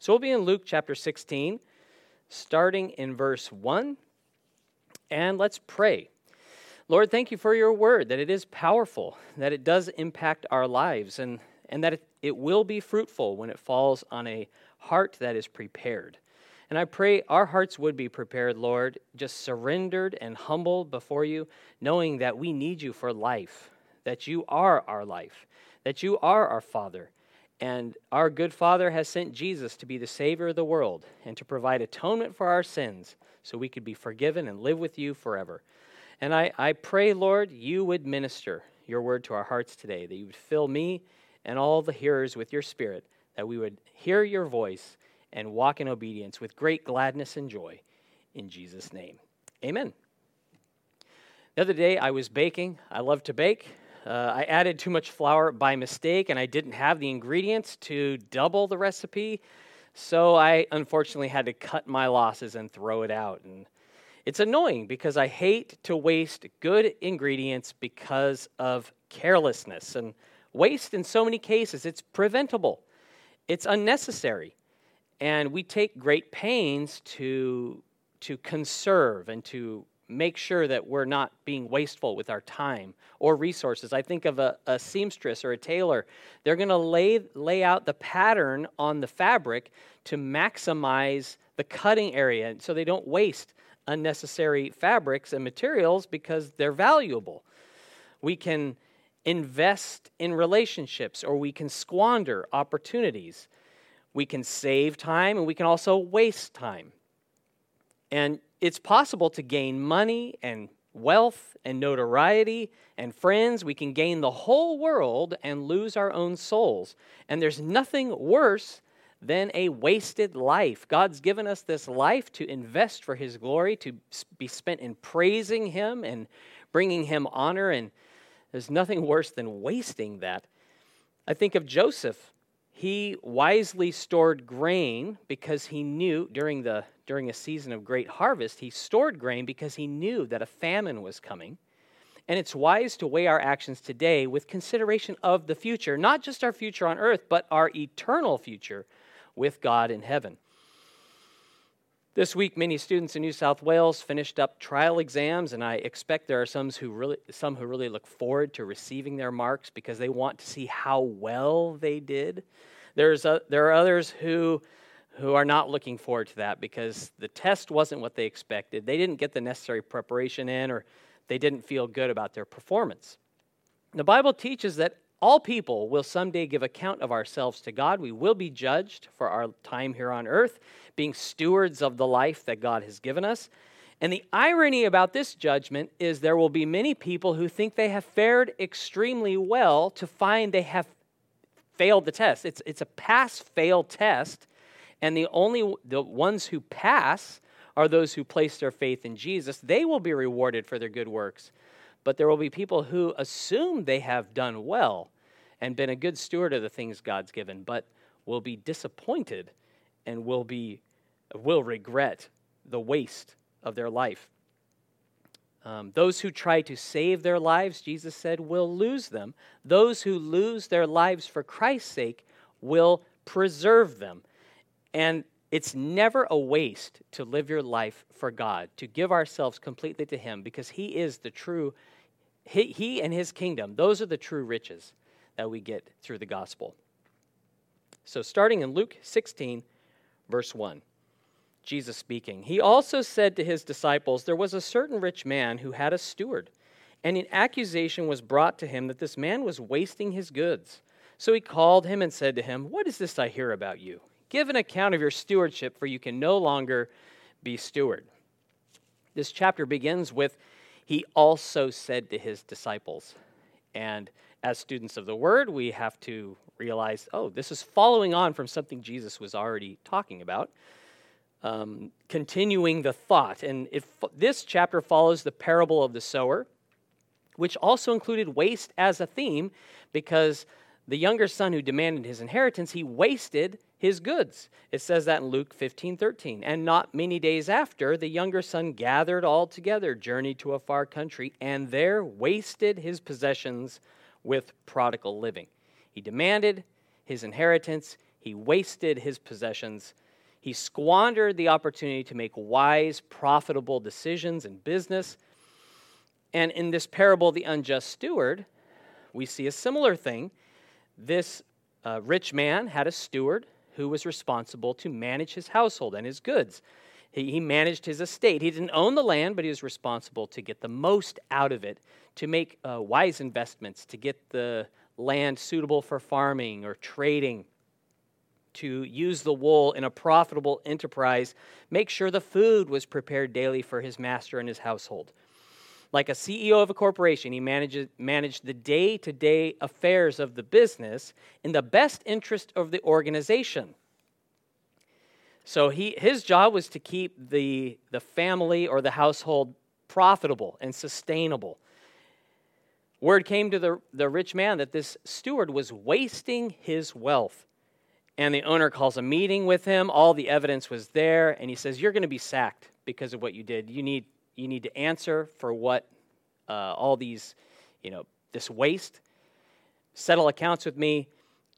So we'll be in Luke chapter 16, starting in verse 1. And let's pray. Lord, thank you for your word, that it is powerful, that it does impact our lives, and, and that it, it will be fruitful when it falls on a heart that is prepared. And I pray our hearts would be prepared, Lord, just surrendered and humble before you, knowing that we need you for life, that you are our life, that you are our Father. And our good Father has sent Jesus to be the Savior of the world and to provide atonement for our sins so we could be forgiven and live with you forever. And I, I pray, Lord, you would minister your word to our hearts today, that you would fill me and all the hearers with your spirit, that we would hear your voice and walk in obedience with great gladness and joy. In Jesus' name, amen. The other day I was baking. I love to bake. Uh, I added too much flour by mistake and I didn't have the ingredients to double the recipe. So I unfortunately had to cut my losses and throw it out. And it's annoying because I hate to waste good ingredients because of carelessness. And waste, in so many cases, it's preventable, it's unnecessary. And we take great pains to, to conserve and to make sure that we're not being wasteful with our time or resources. I think of a, a seamstress or a tailor. They're going to lay, lay out the pattern on the fabric to maximize the cutting area so they don't waste unnecessary fabrics and materials because they're valuable. We can invest in relationships or we can squander opportunities. We can save time and we can also waste time. And it's possible to gain money and wealth and notoriety and friends. We can gain the whole world and lose our own souls. And there's nothing worse than a wasted life. God's given us this life to invest for His glory, to be spent in praising Him and bringing Him honor. And there's nothing worse than wasting that. I think of Joseph he wisely stored grain because he knew during, the, during a season of great harvest, he stored grain because he knew that a famine was coming. And it's wise to weigh our actions today with consideration of the future, not just our future on earth, but our eternal future with God in heaven. This week, many students in New South Wales finished up trial exams, and I expect there are some who really, some who really look forward to receiving their marks because they want to see how well they did. There's a, there are others who, who are not looking forward to that because the test wasn't what they expected. They didn't get the necessary preparation in, or they didn't feel good about their performance. The Bible teaches that all people will someday give account of ourselves to God. We will be judged for our time here on earth, being stewards of the life that God has given us. And the irony about this judgment is there will be many people who think they have fared extremely well to find they have failed the test. It's, it's a pass fail test, and the only the ones who pass are those who place their faith in Jesus. They will be rewarded for their good works. But there will be people who assume they have done well and been a good steward of the things God's given, but will be disappointed and will be will regret the waste of their life. Um, those who try to save their lives, Jesus said, will lose them. Those who lose their lives for Christ's sake will preserve them. And it's never a waste to live your life for God, to give ourselves completely to Him, because He is the true, He, he and His kingdom, those are the true riches that we get through the gospel. So, starting in Luke 16, verse 1. Jesus speaking. He also said to his disciples, There was a certain rich man who had a steward, and an accusation was brought to him that this man was wasting his goods. So he called him and said to him, What is this I hear about you? Give an account of your stewardship, for you can no longer be steward. This chapter begins with, He also said to his disciples. And as students of the word, we have to realize, oh, this is following on from something Jesus was already talking about um, continuing the thought. And if, this chapter follows the parable of the sower, which also included waste as a theme because the younger son who demanded his inheritance, he wasted his goods. It says that in Luke 15 13. And not many days after, the younger son gathered all together, journeyed to a far country, and there wasted his possessions with prodigal living. He demanded his inheritance, He wasted his possessions. He squandered the opportunity to make wise, profitable decisions in business. And in this parable, the unjust steward, we see a similar thing. This uh, rich man had a steward who was responsible to manage his household and his goods. He, he managed his estate. He didn't own the land, but he was responsible to get the most out of it, to make uh, wise investments, to get the land suitable for farming or trading, to use the wool in a profitable enterprise, make sure the food was prepared daily for his master and his household. Like a CEO of a corporation, he manages, managed the day to day affairs of the business in the best interest of the organization. So he, his job was to keep the, the family or the household profitable and sustainable. Word came to the, the rich man that this steward was wasting his wealth. And the owner calls a meeting with him. All the evidence was there. And he says, You're going to be sacked because of what you did. You need, you need to answer for what uh, all these, you know, this waste. Settle accounts with me.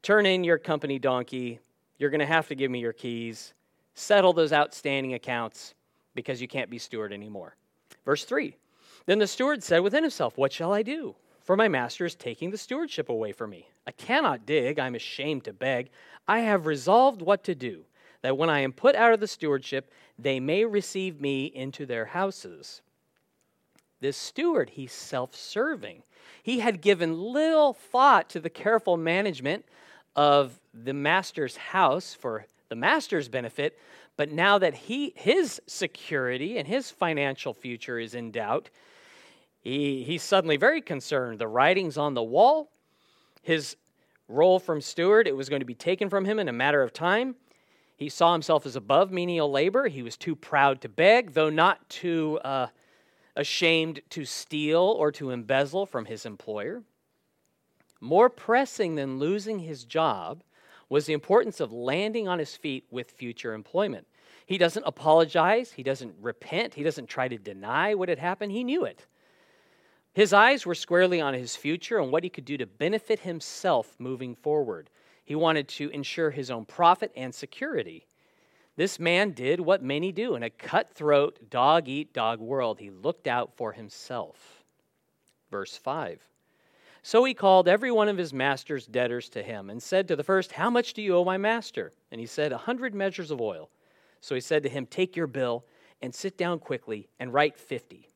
Turn in your company donkey. You're going to have to give me your keys settle those outstanding accounts because you can't be steward anymore. Verse 3 Then the steward said within himself, What shall I do? For my master is taking the stewardship away from me. I cannot dig, I'm ashamed to beg. I have resolved what to do, that when I am put out of the stewardship, they may receive me into their houses. This steward, he's self serving. He had given little thought to the careful management of the master's house for the master's benefit, but now that he his security and his financial future is in doubt, he, he's suddenly very concerned. The writing's on the wall. His role from steward, it was going to be taken from him in a matter of time. He saw himself as above menial labor. He was too proud to beg, though not too uh, ashamed to steal or to embezzle from his employer. More pressing than losing his job was the importance of landing on his feet with future employment. He doesn't apologize, he doesn't repent, he doesn't try to deny what had happened. He knew it. His eyes were squarely on his future and what he could do to benefit himself moving forward. He wanted to ensure his own profit and security. This man did what many do in a cutthroat, dog eat dog world. He looked out for himself. Verse 5 so he called every one of his master's debtors to him and said to the first, How much do you owe my master? And he said, A hundred measures of oil. So he said to him, Take your bill and sit down quickly and write fifty.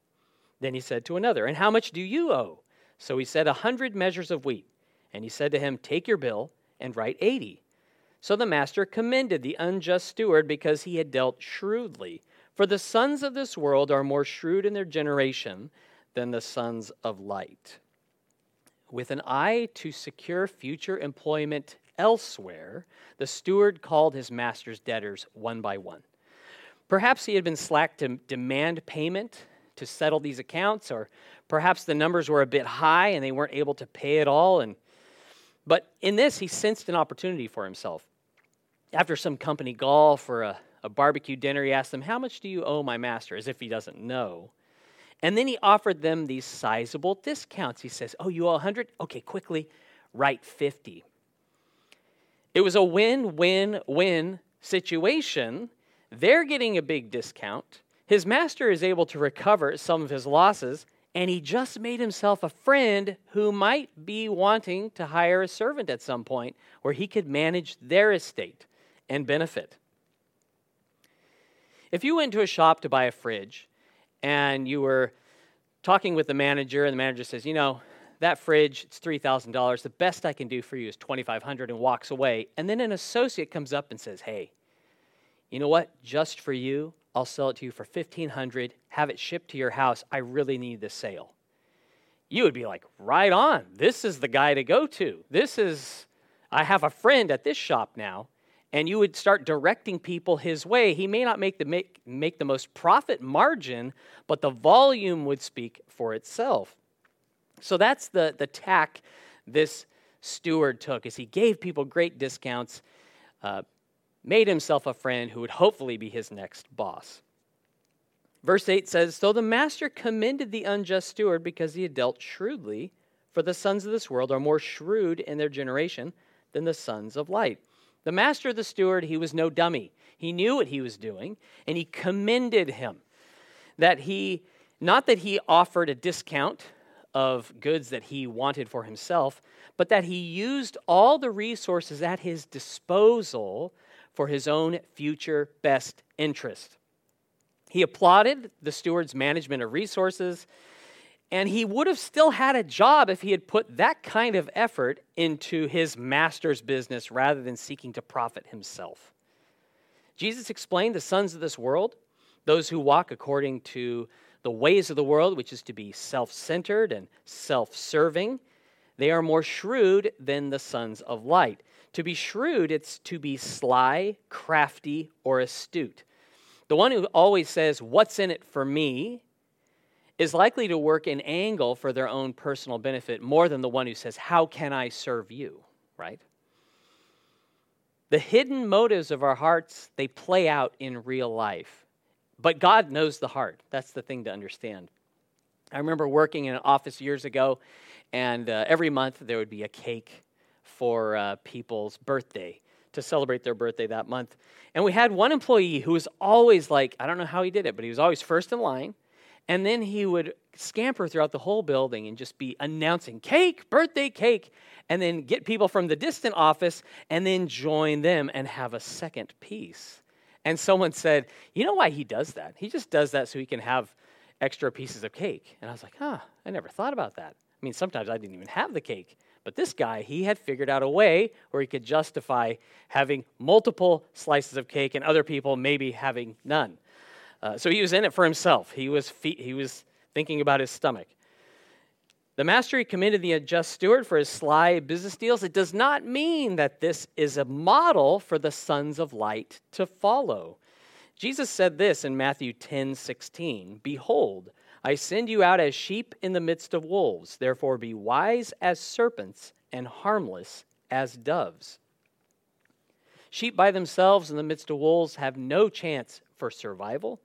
Then he said to another, And how much do you owe? So he said, A hundred measures of wheat. And he said to him, Take your bill and write eighty. So the master commended the unjust steward because he had dealt shrewdly. For the sons of this world are more shrewd in their generation than the sons of light with an eye to secure future employment elsewhere, the steward called his master's debtors one by one. Perhaps he had been slack to demand payment to settle these accounts, or perhaps the numbers were a bit high and they weren't able to pay it all. And, but in this, he sensed an opportunity for himself. After some company golf or a, a barbecue dinner, he asked them, How much do you owe my master? as if he doesn't know. And then he offered them these sizable discounts. He says, Oh, you owe 100? Okay, quickly, write 50. It was a win win win situation. They're getting a big discount. His master is able to recover some of his losses, and he just made himself a friend who might be wanting to hire a servant at some point where he could manage their estate and benefit. If you went to a shop to buy a fridge, and you were talking with the manager, and the manager says, You know, that fridge, it's $3,000. The best I can do for you is 2500 and walks away. And then an associate comes up and says, Hey, you know what? Just for you, I'll sell it to you for 1500 have it shipped to your house. I really need the sale. You would be like, Right on. This is the guy to go to. This is, I have a friend at this shop now and you would start directing people his way, he may not make the, make, make the most profit margin, but the volume would speak for itself. So that's the, the tack this steward took, is he gave people great discounts, uh, made himself a friend who would hopefully be his next boss. Verse 8 says, So the master commended the unjust steward because he had dealt shrewdly, for the sons of this world are more shrewd in their generation than the sons of light. The master of the steward, he was no dummy. He knew what he was doing, and he commended him. That he, not that he offered a discount of goods that he wanted for himself, but that he used all the resources at his disposal for his own future best interest. He applauded the steward's management of resources, and he would have still had a job if he had put that kind of effort into his master's business rather than seeking to profit himself. Jesus explained the sons of this world, those who walk according to the ways of the world, which is to be self centered and self serving, they are more shrewd than the sons of light. To be shrewd, it's to be sly, crafty, or astute. The one who always says, What's in it for me? is likely to work an angle for their own personal benefit more than the one who says, How can I serve you? Right? The hidden motives of our hearts, they play out in real life. But God knows the heart. That's the thing to understand. I remember working in an office years ago, and uh, every month there would be a cake for uh, people's birthday to celebrate their birthday that month. And we had one employee who was always like, I don't know how he did it, but he was always first in line. And then he would scamper throughout the whole building and just be announcing cake, birthday cake, and then get people from the distant office and then join them and have a second piece. And someone said, You know why he does that? He just does that so he can have extra pieces of cake. And I was like, Huh, I never thought about that. I mean, sometimes I didn't even have the cake. But this guy, he had figured out a way where he could justify having multiple slices of cake and other people maybe having none. Uh, so he was in it for himself. He was, fe- he was thinking about his stomach. The master he commended the unjust steward for his sly business deals. It does not mean that this is a model for the sons of light to follow. Jesus said this in Matthew 10 16 Behold, I send you out as sheep in the midst of wolves. Therefore, be wise as serpents and harmless as doves. Sheep by themselves in the midst of wolves have no chance for survival.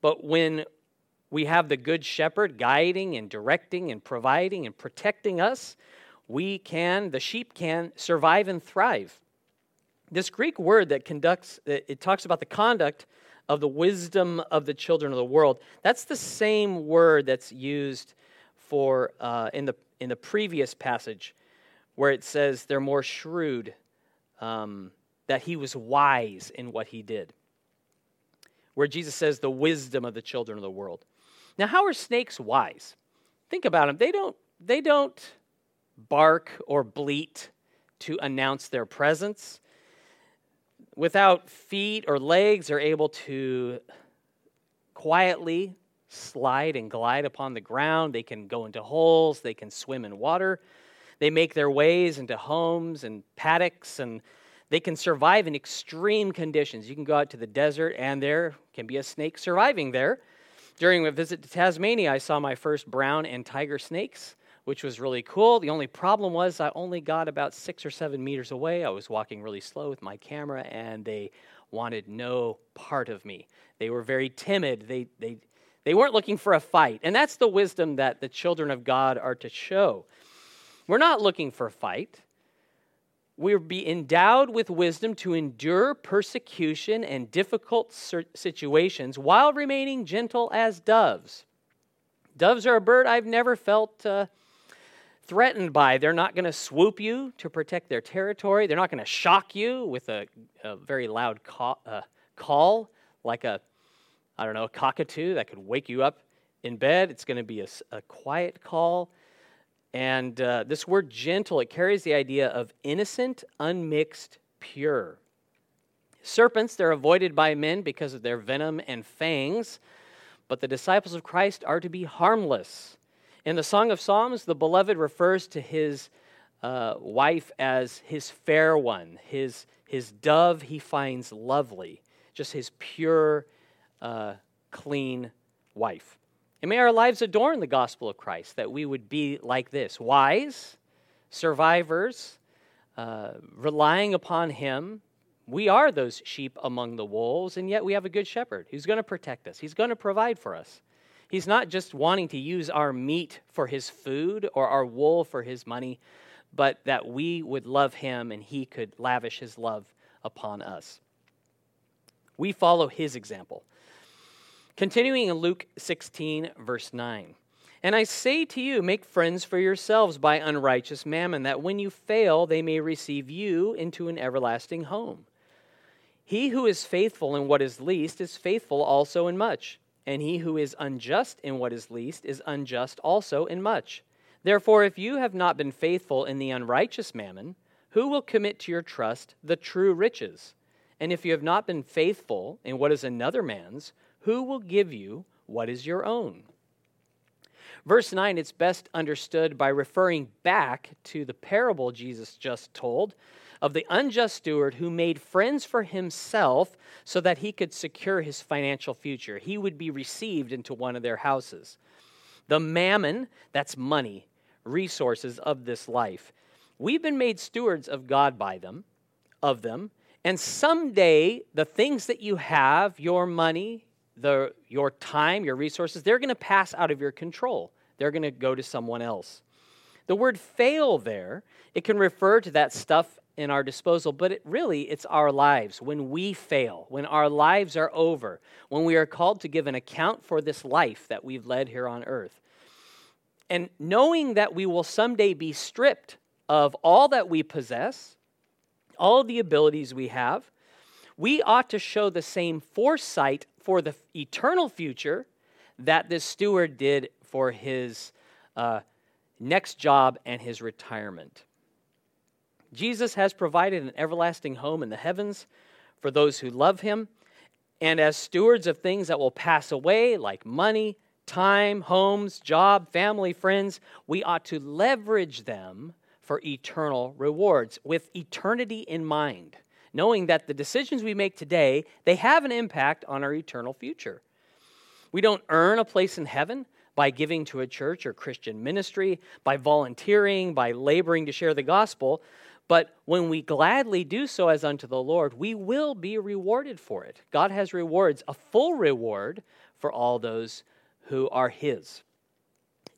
But when we have the good shepherd guiding and directing and providing and protecting us, we can, the sheep can survive and thrive. This Greek word that conducts, it talks about the conduct of the wisdom of the children of the world. That's the same word that's used for uh, in the in the previous passage, where it says they're more shrewd, um, that he was wise in what he did. Where Jesus says the wisdom of the children of the world. Now, how are snakes wise? Think about them. They don't they don't bark or bleat to announce their presence without feet or legs, are able to quietly slide and glide upon the ground. They can go into holes, they can swim in water. They make their ways into homes and paddocks, and they can survive in extreme conditions. You can go out to the desert, and there can be a snake surviving there. During a visit to Tasmania, I saw my first brown and tiger snakes which was really cool. The only problem was I only got about six or seven meters away. I was walking really slow with my camera, and they wanted no part of me. They were very timid. They, they, they weren't looking for a fight. And that's the wisdom that the children of God are to show. We're not looking for a fight. We'll be endowed with wisdom to endure persecution and difficult situations while remaining gentle as doves. Doves are a bird I've never felt uh, threatened by. They're not going to swoop you to protect their territory. They're not going to shock you with a, a very loud call, uh, call, like a, I don't know, a cockatoo that could wake you up in bed. It's going to be a, a quiet call. And uh, this word gentle, it carries the idea of innocent, unmixed, pure. Serpents, they're avoided by men because of their venom and fangs, but the disciples of Christ are to be harmless. In the Song of Psalms, the beloved refers to his uh, wife as his fair one, his, his dove he finds lovely, just his pure, uh, clean wife. And may our lives adorn the gospel of Christ, that we would be like this wise, survivors, uh, relying upon him. We are those sheep among the wolves, and yet we have a good shepherd who's going to protect us, he's going to provide for us. He's not just wanting to use our meat for his food or our wool for his money, but that we would love him and he could lavish his love upon us. We follow his example. Continuing in Luke 16, verse 9. And I say to you, make friends for yourselves by unrighteous mammon, that when you fail, they may receive you into an everlasting home. He who is faithful in what is least is faithful also in much, and he who is unjust in what is least is unjust also in much. Therefore, if you have not been faithful in the unrighteous mammon, who will commit to your trust the true riches? And if you have not been faithful in what is another man's, who will give you what is your own? Verse 9, it's best understood by referring back to the parable Jesus just told of the unjust steward who made friends for himself so that he could secure his financial future. He would be received into one of their houses. The mammon, that's money, resources of this life. We've been made stewards of God by them, of them, and someday the things that you have, your money, the, your time, your resources, they're going to pass out of your control. They're going to go to someone else. The word fail there, it can refer to that stuff in our disposal, but it really it's our lives. When we fail, when our lives are over, when we are called to give an account for this life that we've led here on earth. And knowing that we will someday be stripped of all that we possess, all the abilities we have, we ought to show the same foresight for the eternal future that this steward did for his uh, next job and his retirement. Jesus has provided an everlasting home in the heavens for those who love him. And as stewards of things that will pass away, like money, time, homes, job, family, friends, we ought to leverage them for eternal rewards with eternity in mind knowing that the decisions we make today, they have an impact on our eternal future. We don't earn a place in heaven by giving to a church or Christian ministry, by volunteering, by laboring to share the gospel, but when we gladly do so as unto the Lord, we will be rewarded for it. God has rewards, a full reward for all those who are His.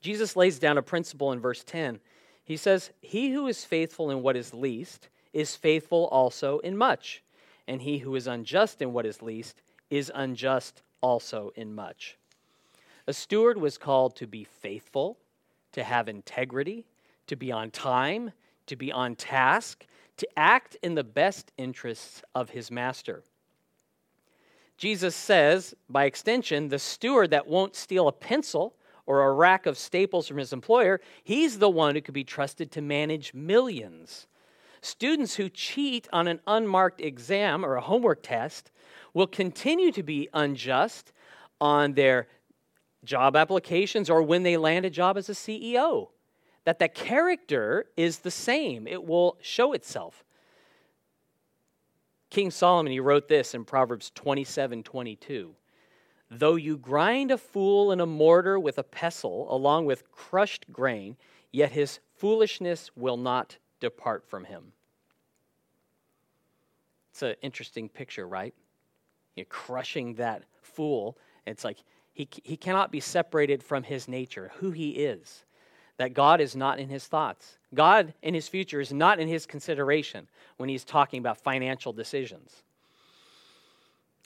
Jesus lays down a principle in verse 10. He says, He who is faithful in what is least is faithful also in much, and he who is unjust in what is least is unjust also in much. A steward was called to be faithful, to have integrity, to be on time, to be on task, to act in the best interests of his master. Jesus says, by extension, the steward that won't steal a pencil or a rack of staples from his employer, he's the one who could be trusted to manage millions. Students who cheat on an unmarked exam or a homework test will continue to be unjust on their job applications or when they land a job as a CEO. That the character is the same, it will show itself. King Solomon, he wrote this in Proverbs 27 22. Though you grind a fool in a mortar with a pestle along with crushed grain, yet his foolishness will not depart from him. It's an interesting picture, right? You're crushing that fool. It's like he, he cannot be separated from his nature, who he is. That God is not in his thoughts. God in his future is not in his consideration when he's talking about financial decisions.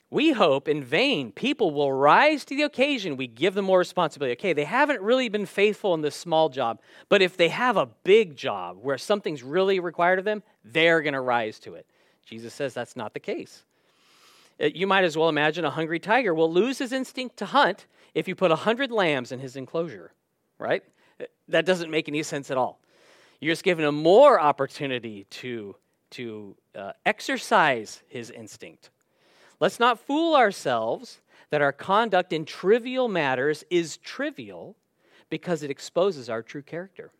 We hope in vain people will rise to the occasion. We give them more responsibility. Okay, they haven't really been faithful in this small job, but if they have a big job where something's really required of them, they're going to rise to it. Jesus says that's not the case. Uh, you might as well imagine a hungry tiger will lose his instinct to hunt if you put a 100 lambs in his enclosure, right? That doesn't make any sense at all. You're just giving him more opportunity to, to uh, exercise his instinct. Let's not fool ourselves that our conduct in trivial matters is trivial because it exposes our true character.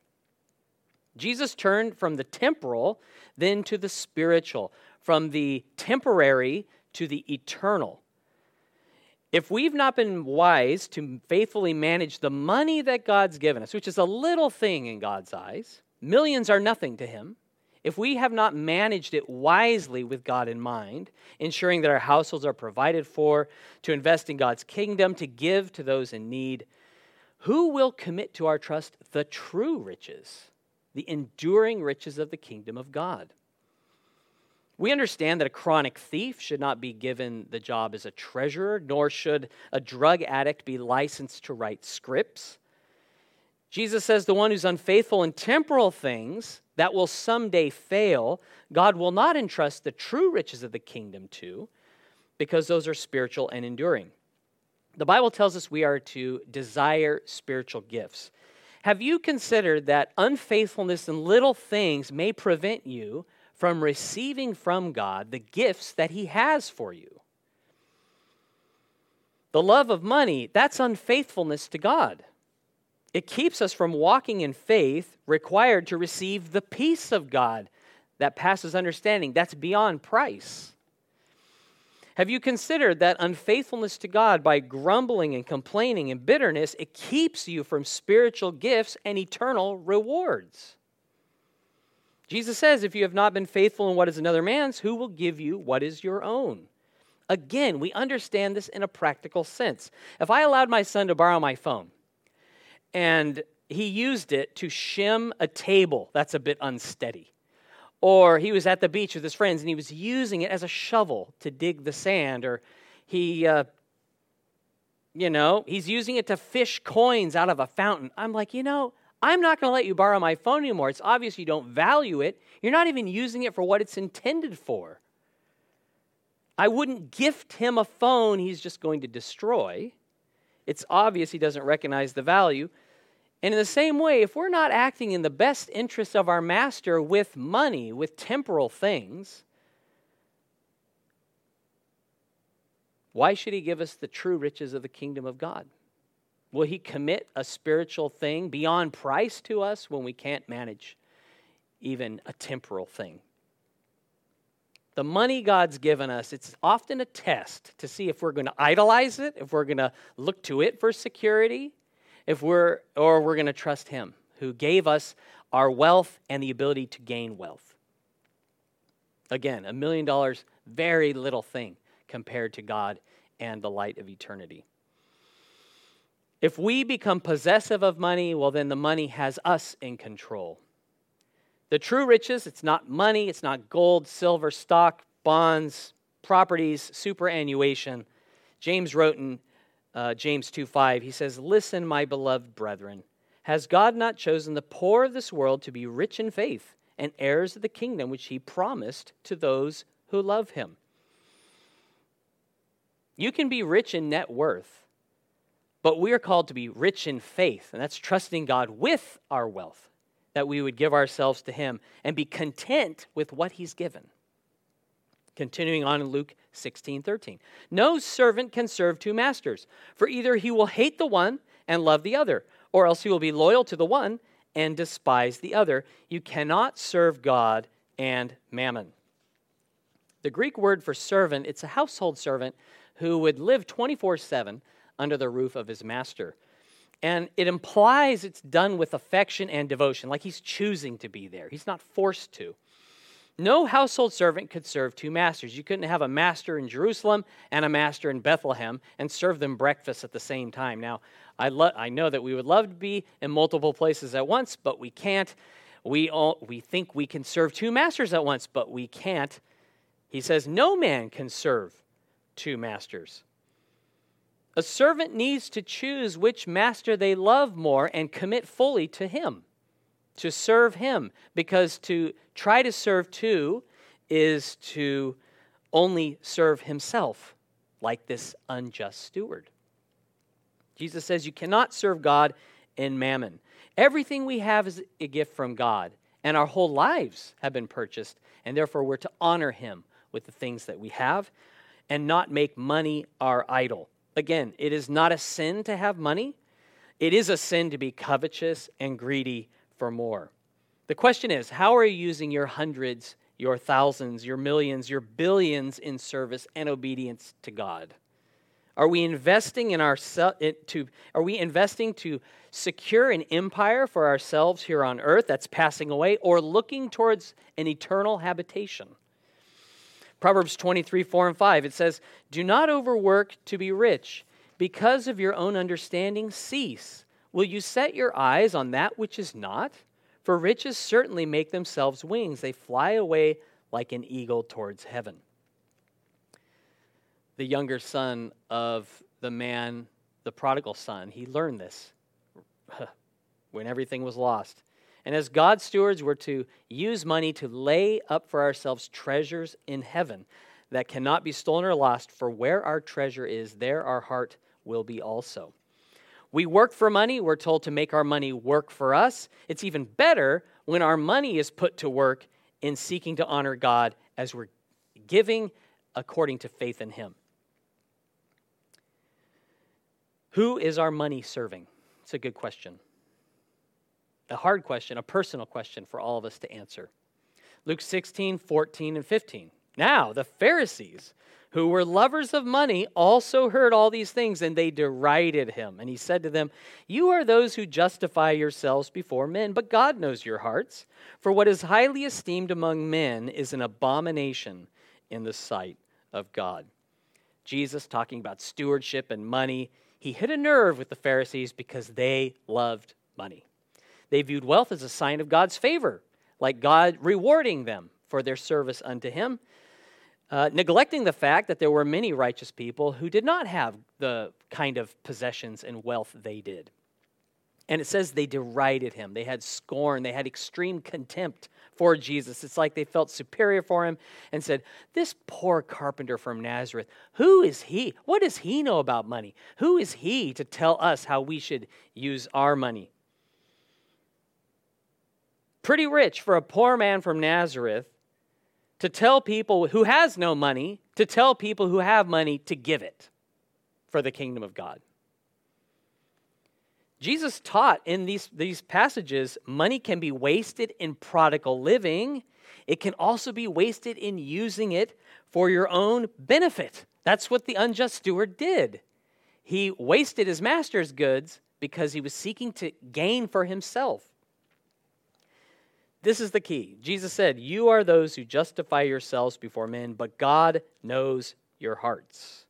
Jesus turned from the temporal then to the spiritual, from the temporary to the eternal. If we've not been wise to faithfully manage the money that God's given us, which is a little thing in God's eyes, millions are nothing to Him if we have not managed it wisely with God in mind, ensuring that our households are provided for, to invest in God's kingdom, to give to those in need, who will commit to our trust the true riches? the enduring riches of the kingdom of God. We understand that a chronic thief should not be given the job as a treasurer, nor should a drug addict be licensed to write scripts. Jesus says the one who's unfaithful in temporal things that will someday fail, God will not entrust the true riches of the kingdom to, because those are spiritual and enduring. The Bible tells us we are to desire spiritual gifts. Have you considered that unfaithfulness in little things may prevent you from receiving from God the gifts that He has for you. The love of money, that's unfaithfulness to God. It keeps us from walking in faith required to receive the peace of God that passes understanding. That's beyond price. Have you considered that unfaithfulness to God by grumbling and complaining and bitterness, it keeps you from spiritual gifts and eternal rewards? Jesus says, If you have not been faithful in what is another man's, who will give you what is your own? Again, we understand this in a practical sense. If I allowed my son to borrow my phone and he used it to shim a table that's a bit unsteady, or he was at the beach with his friends and he was using it as a shovel to dig the sand, or he, uh, you know, he's using it to fish coins out of a fountain. I'm like, you know, I'm not going to let you borrow my phone anymore. It's obvious you don't value it. You're not even using it for what it's intended for. I wouldn't gift him a phone he's just going to destroy. It's obvious he doesn't recognize the value. And in the same way, if we're not acting in the best interest of our master with money, with temporal things, why should he give us the true riches of the kingdom of God? Will He commit a spiritual thing beyond price to us when we can't manage even a temporal thing? The money God's given us, it's often a test to see if we're going to idolize it, if we're going to look to it for security, if we're or we're going to trust him who gave us our wealth and the ability to gain wealth. Again, a million dollars, very little thing compared to God and the light of eternity. If we become possessive of money, well, then the money has us in control. The true riches, it's not money, it's not gold, silver, stock, bonds, properties, superannuation. James wrote in uh, James 2 5, he says, Listen, my beloved brethren, has God not chosen the poor of this world to be rich in faith and heirs of the kingdom which he promised to those who love him? You can be rich in net worth but we are called to be rich in faith, and that's trusting God with our wealth, that we would give ourselves to Him and be content with what He's given. Continuing on in Luke 16 13. No servant can serve two masters, for either he will hate the one and love the other, or else he will be loyal to the one and despise the other. You cannot serve God and mammon. The Greek word for servant, it's a household servant who would live 24 7 under the roof of his master. And it implies it's done with affection and devotion, like he's choosing to be there. He's not forced to. No household servant could serve two masters. You couldn't have a master in Jerusalem and a master in Bethlehem and serve them breakfast at the same time. Now, I, lo- I know that we would love to be in multiple places at once, but we can't. We, all, we think we can serve two masters at once, but we can't. He says, No man can serve two masters. A servant needs to choose which master they love more and commit fully to him, to serve him, because to try to serve two is to only serve himself, like this unjust steward. Jesus says you cannot serve God and mammon. Everything we have is a gift from God, and our whole lives have been purchased, and therefore we're to honor him with the things that we have and not make money our idol. Again, it is not a sin to have money. It is a sin to be covetous and greedy for more. The question is how are you using your hundreds, your thousands, your millions, your billions in service and obedience to God? Are we investing in our to are we investing to secure an empire for ourselves here on earth that's passing away or looking towards an eternal habitation? Proverbs 23, 4 and 5, it says, Do not overwork to be rich. Because of your own understanding, cease. Will you set your eyes on that which is not? For riches certainly make themselves wings, they fly away like an eagle towards heaven. The younger son of the man, the prodigal son, he learned this when everything was lost. And as God's stewards, we're to use money to lay up for ourselves treasures in heaven that cannot be stolen or lost, for where our treasure is, there our heart will be also. We work for money. We're told to make our money work for us. It's even better when our money is put to work in seeking to honor God as we're giving according to faith in Him. Who is our money serving? It's a good question. A hard question, a personal question for all of us to answer. Luke 16, 14, and 15. Now, the Pharisees who were lovers of money, also heard all these things, and they derided him. And he said to them, You are those who justify yourselves before men, but God knows your hearts. For what is highly esteemed among men is an abomination in the sight of God. Jesus, talking about stewardship and money, he hit a nerve with the Pharisees because they loved money. They viewed wealth as a sign of God's favor, like God rewarding them for their service unto him uh, neglecting the fact that there were many righteous people who did not have the kind of possessions and wealth they did. And it says they derided him. They had scorn. They had extreme contempt for Jesus. It's like they felt superior for him and said, This poor carpenter from Nazareth, who is he? What does he know about money? Who is he to tell us how we should use our money? Pretty rich for a poor man from Nazareth to tell people who has no money to tell people who have money to give it for the kingdom of God. Jesus taught in these, these passages money can be wasted in prodigal living. It can also be wasted in using it for your own benefit. That's what the unjust steward did. He wasted his master's goods because he was seeking to gain for himself. This is the key. Jesus said, You are those who justify yourselves before men, but God knows your hearts.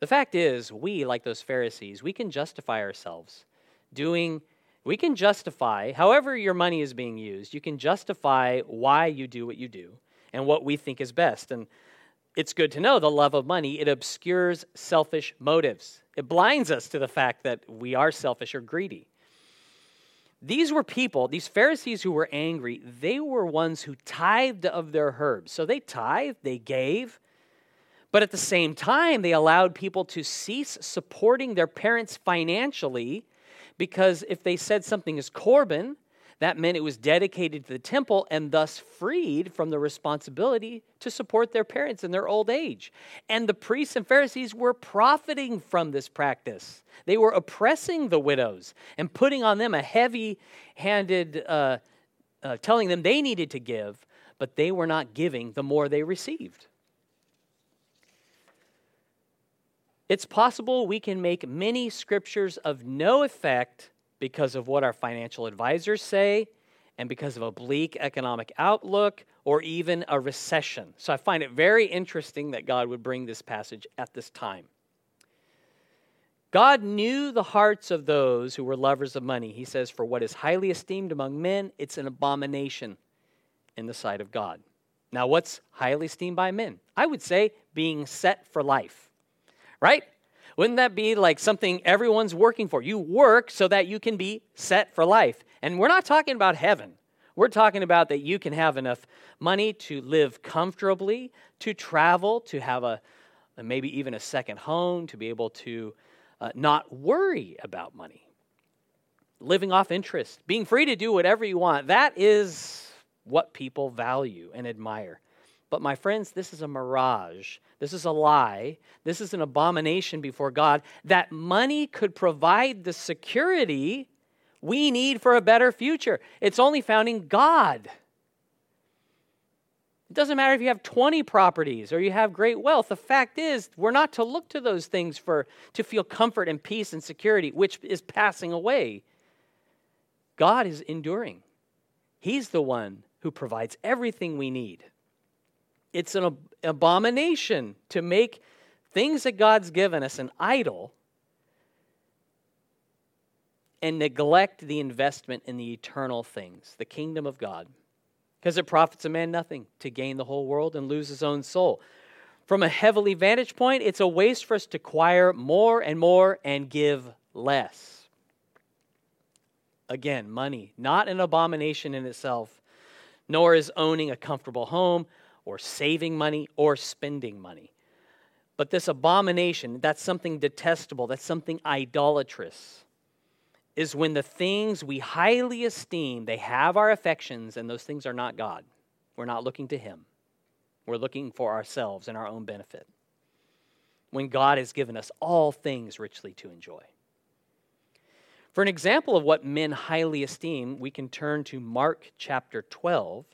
The fact is, we, like those Pharisees, we can justify ourselves doing, we can justify, however your money is being used, you can justify why you do what you do and what we think is best. And it's good to know the love of money, it obscures selfish motives. It blinds us to the fact that we are selfish or greedy. These were people, these Pharisees who were angry, they were ones who tithed of their herbs. So they tithed, they gave, but at the same time, they allowed people to cease supporting their parents financially because if they said something is Corban, that meant it was dedicated to the temple and thus freed from the responsibility to support their parents in their old age. And the priests and Pharisees were profiting from this practice. They were oppressing the widows and putting on them a heavy handed, uh, uh, telling them they needed to give, but they were not giving the more they received. It's possible we can make many scriptures of no effect because of what our financial advisors say and because of a bleak economic outlook or even a recession. So I find it very interesting that God would bring this passage at this time. God knew the hearts of those who were lovers of money. He says, For what is highly esteemed among men, it's an abomination in the sight of God. Now, what's highly esteemed by men? I would say being set for life, right? Wouldn't that be like something everyone's working for? You work so that you can be set for life. And we're not talking about heaven. We're talking about that you can have enough money to live comfortably, to travel, to have a maybe even a second home, to be able to uh, not worry about money. Living off interest, being free to do whatever you want. That is what people value and admire. But my friends, this is a mirage. This is a lie. This is an abomination before God that money could provide the security we need for a better future. It's only found in God. It doesn't matter if you have 20 properties or you have great wealth. The fact is, we're not to look to those things for to feel comfort and peace and security, which is passing away. God is enduring. He's the one who provides everything we need. It's an abomination to make things that God's given us an idol and neglect the investment in the eternal things, the kingdom of God. Because it profits a man nothing to gain the whole world and lose his own soul. From a heavenly vantage point, it's a waste for us to acquire more and more and give less. Again, money, not an abomination in itself, nor is owning a comfortable home or saving money or spending money. But this abomination, that's something detestable, that's something idolatrous, is when the things we highly esteem, they have our affections, and those things are not God. We're not looking to Him. We're looking for ourselves and our own benefit. When God has given us all things richly to enjoy. For an example of what men highly esteem, we can turn to Mark chapter 12,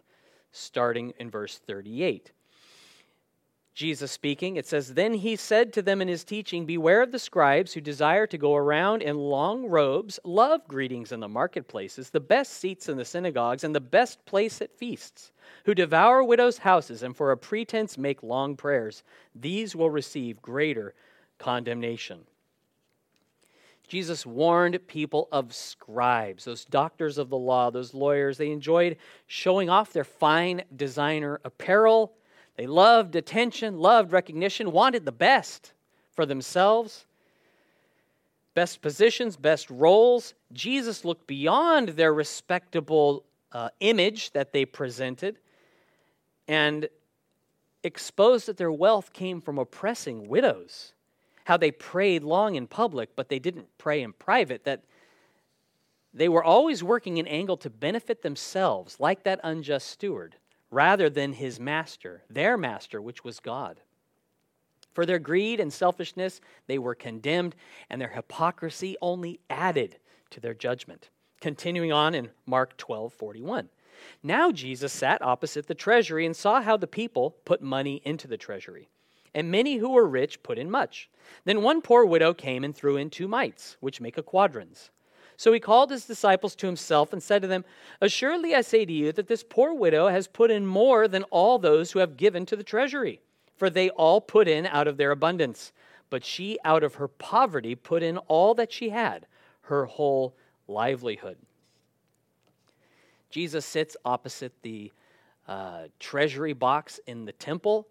starting in verse 38. Jesus speaking, it says, Then he said to them in his teaching, Beware of the scribes who desire to go around in long robes, love greetings in the marketplaces, the best seats in the synagogues, and the best place at feasts, who devour widows' houses, and for a pretense make long prayers. These will receive greater condemnation. Jesus warned people of scribes, those doctors of the law, those lawyers. They enjoyed showing off their fine designer apparel they loved attention, loved recognition, wanted the best for themselves. Best positions, best roles. Jesus looked beyond their respectable uh, image that they presented and exposed that their wealth came from oppressing widows. How they prayed long in public, but they didn't pray in private. That they were always working an angle to benefit themselves, like that unjust steward rather than his master, their master, which was God. For their greed and selfishness, they were condemned, and their hypocrisy only added to their judgment. Continuing on in Mark 12 41. Now Jesus sat opposite the treasury and saw how the people put money into the treasury. And many who were rich put in much. Then one poor widow came and threw in two mites, which make a quadrans. So he called his disciples to himself and said to them, Assuredly I say to you that this poor widow has put in more than all those who have given to the treasury, for they all put in out of their abundance. But she, out of her poverty, put in all that she had, her whole livelihood. Jesus sits opposite the uh, treasury box in the temple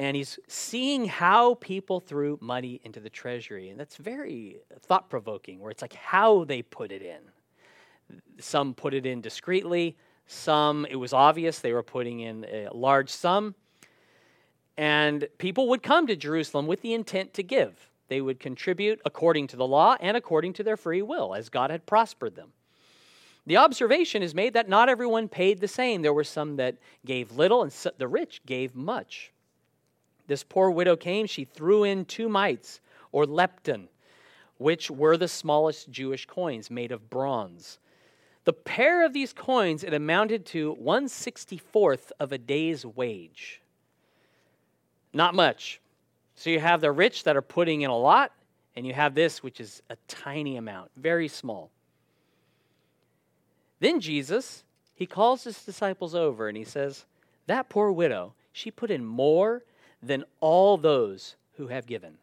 and he's seeing how people threw money into the treasury. And that's very thought provoking, where it's like how they put it in. Some put it in discreetly, some it was obvious they were putting in a large sum. And people would come to Jerusalem with the intent to give. They would contribute according to the law and according to their free will, as God had prospered them. The observation is made that not everyone paid the same. There were some that gave little, and the rich gave much. This poor widow came, she threw in two mites, or lepton, which were the smallest Jewish coins made of bronze. The pair of these coins, it amounted to 164th of a day's wage. Not much. So you have the rich that are putting in a lot, and you have this, which is a tiny amount, very small. Then Jesus, he calls his disciples over and he says, That poor widow, she put in more than all those who have given.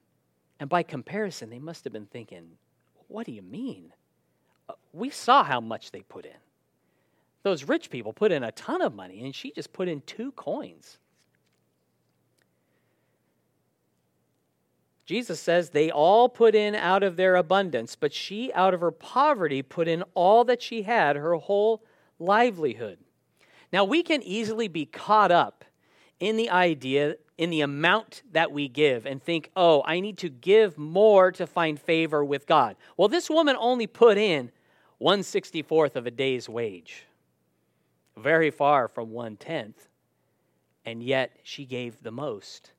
And by comparison, they must have been thinking, what do you mean? Uh, we saw how much they put in. Those rich people put in a ton of money, and she just put in two coins. Jesus says they all put in out of their abundance, but she, out of her poverty, put in all that she had, her whole livelihood. Now, we can easily be caught up in the idea in the amount that we give and think, oh, I need to give more to find favor with God. Well, this woman only put in 164th of a day's wage, very far from one tenth, and yet she gave the most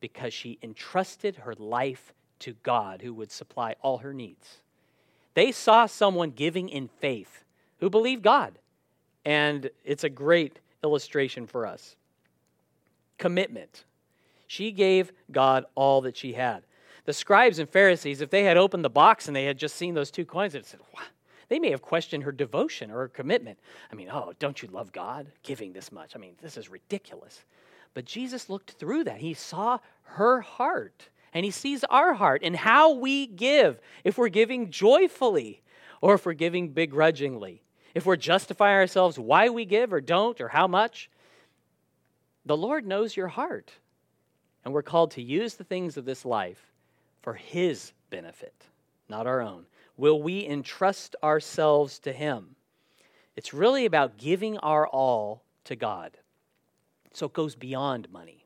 because she entrusted her life to God who would supply all her needs. They saw someone giving in faith who believed God, and it's a great illustration for us commitment. She gave God all that she had. The scribes and Pharisees, if they had opened the box and they had just seen those two coins, they'd said, wow. They may have questioned her devotion or her commitment. I mean, oh, don't you love God giving this much? I mean, this is ridiculous. But Jesus looked through that. He saw her heart and he sees our heart and how we give. If we're giving joyfully, or if we're giving begrudgingly, if we're justifying ourselves why we give or don't or how much. The Lord knows your heart, and we're called to use the things of this life for His benefit, not our own. Will we entrust ourselves to Him? It's really about giving our all to God. So it goes beyond money.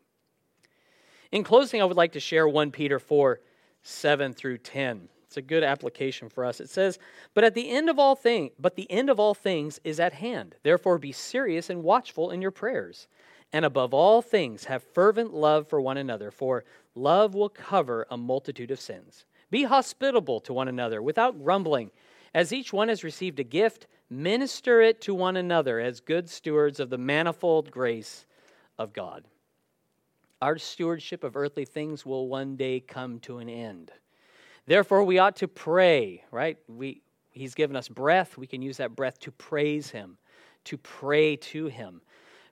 In closing, I would like to share 1 Peter 4 7 through 10. It's a good application for us. It says, "But at the end of all things, but the end of all things is at hand. Therefore be serious and watchful in your prayers. And above all things have fervent love for one another, for love will cover a multitude of sins. Be hospitable to one another without grumbling. As each one has received a gift, minister it to one another as good stewards of the manifold grace of God." Our stewardship of earthly things will one day come to an end. Therefore, we ought to pray, right? We, he's given us breath. We can use that breath to praise Him, to pray to Him.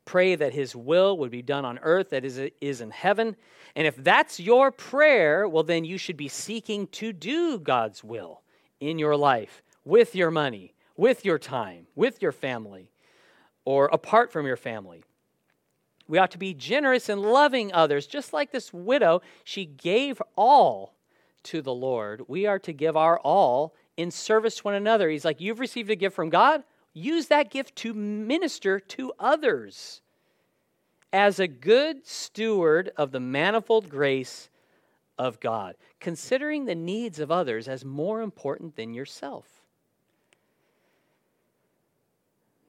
Pray that His will would be done on earth that is, is in heaven. And if that's your prayer, well, then you should be seeking to do God's will in your life, with your money, with your time, with your family, or apart from your family. We ought to be generous and loving others, just like this widow. She gave all to the Lord. We are to give our all in service to one another. He's like, You've received a gift from God, use that gift to minister to others as a good steward of the manifold grace of God, considering the needs of others as more important than yourself.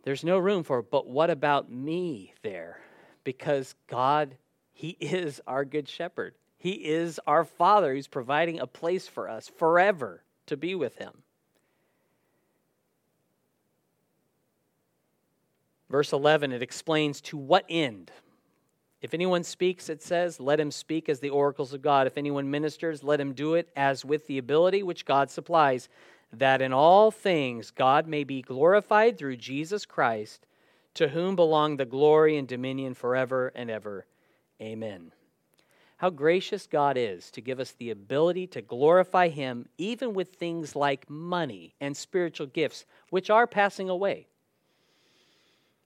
There's no room for, but what about me there? because God, He is our good shepherd. He is our Father who's providing a place for us forever to be with Him. Verse 11, it explains to what end. If anyone speaks, it says, let him speak as the oracles of God. If anyone ministers, let him do it as with the ability which God supplies, that in all things God may be glorified through Jesus Christ to whom belong the glory and dominion forever and ever. Amen. How gracious God is to give us the ability to glorify Him even with things like money and spiritual gifts, which are passing away.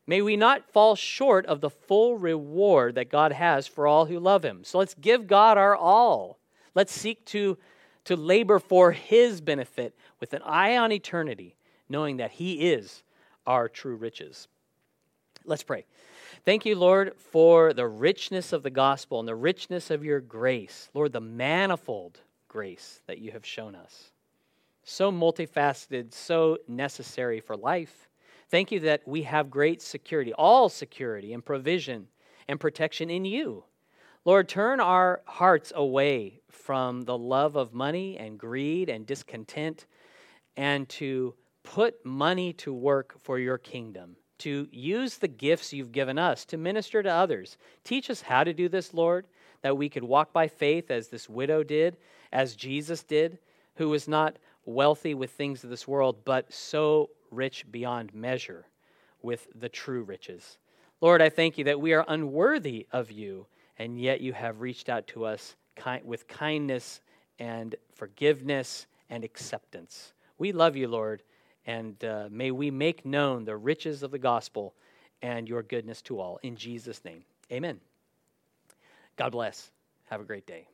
May we not fall short of the full reward that God has for all who love Him. So let's give God our all. Let's seek to, to labor for His benefit with an eye on eternity, knowing that He is our true riches. Let's pray. Thank you, Lord, for the richness of the gospel and the richness of your grace. Lord, the manifold grace that you have shown us. So multifaceted, so necessary for life. Thank you that we have great security, all security and provision and protection in you. Lord, turn our hearts away from the love of money and greed and discontent and to put money to work for your kingdom to use the gifts you've given us to minister to others. Teach us how to do this, Lord, that we could walk by faith as this widow did, as Jesus did, who was not wealthy with things of this world, but so rich beyond measure with the true riches. Lord, I thank you that we are unworthy of you, and yet you have reached out to us with kindness and forgiveness and acceptance. We love you, Lord. And uh, may we make known the riches of the gospel and your goodness to all. In Jesus' name, amen. God bless. Have a great day.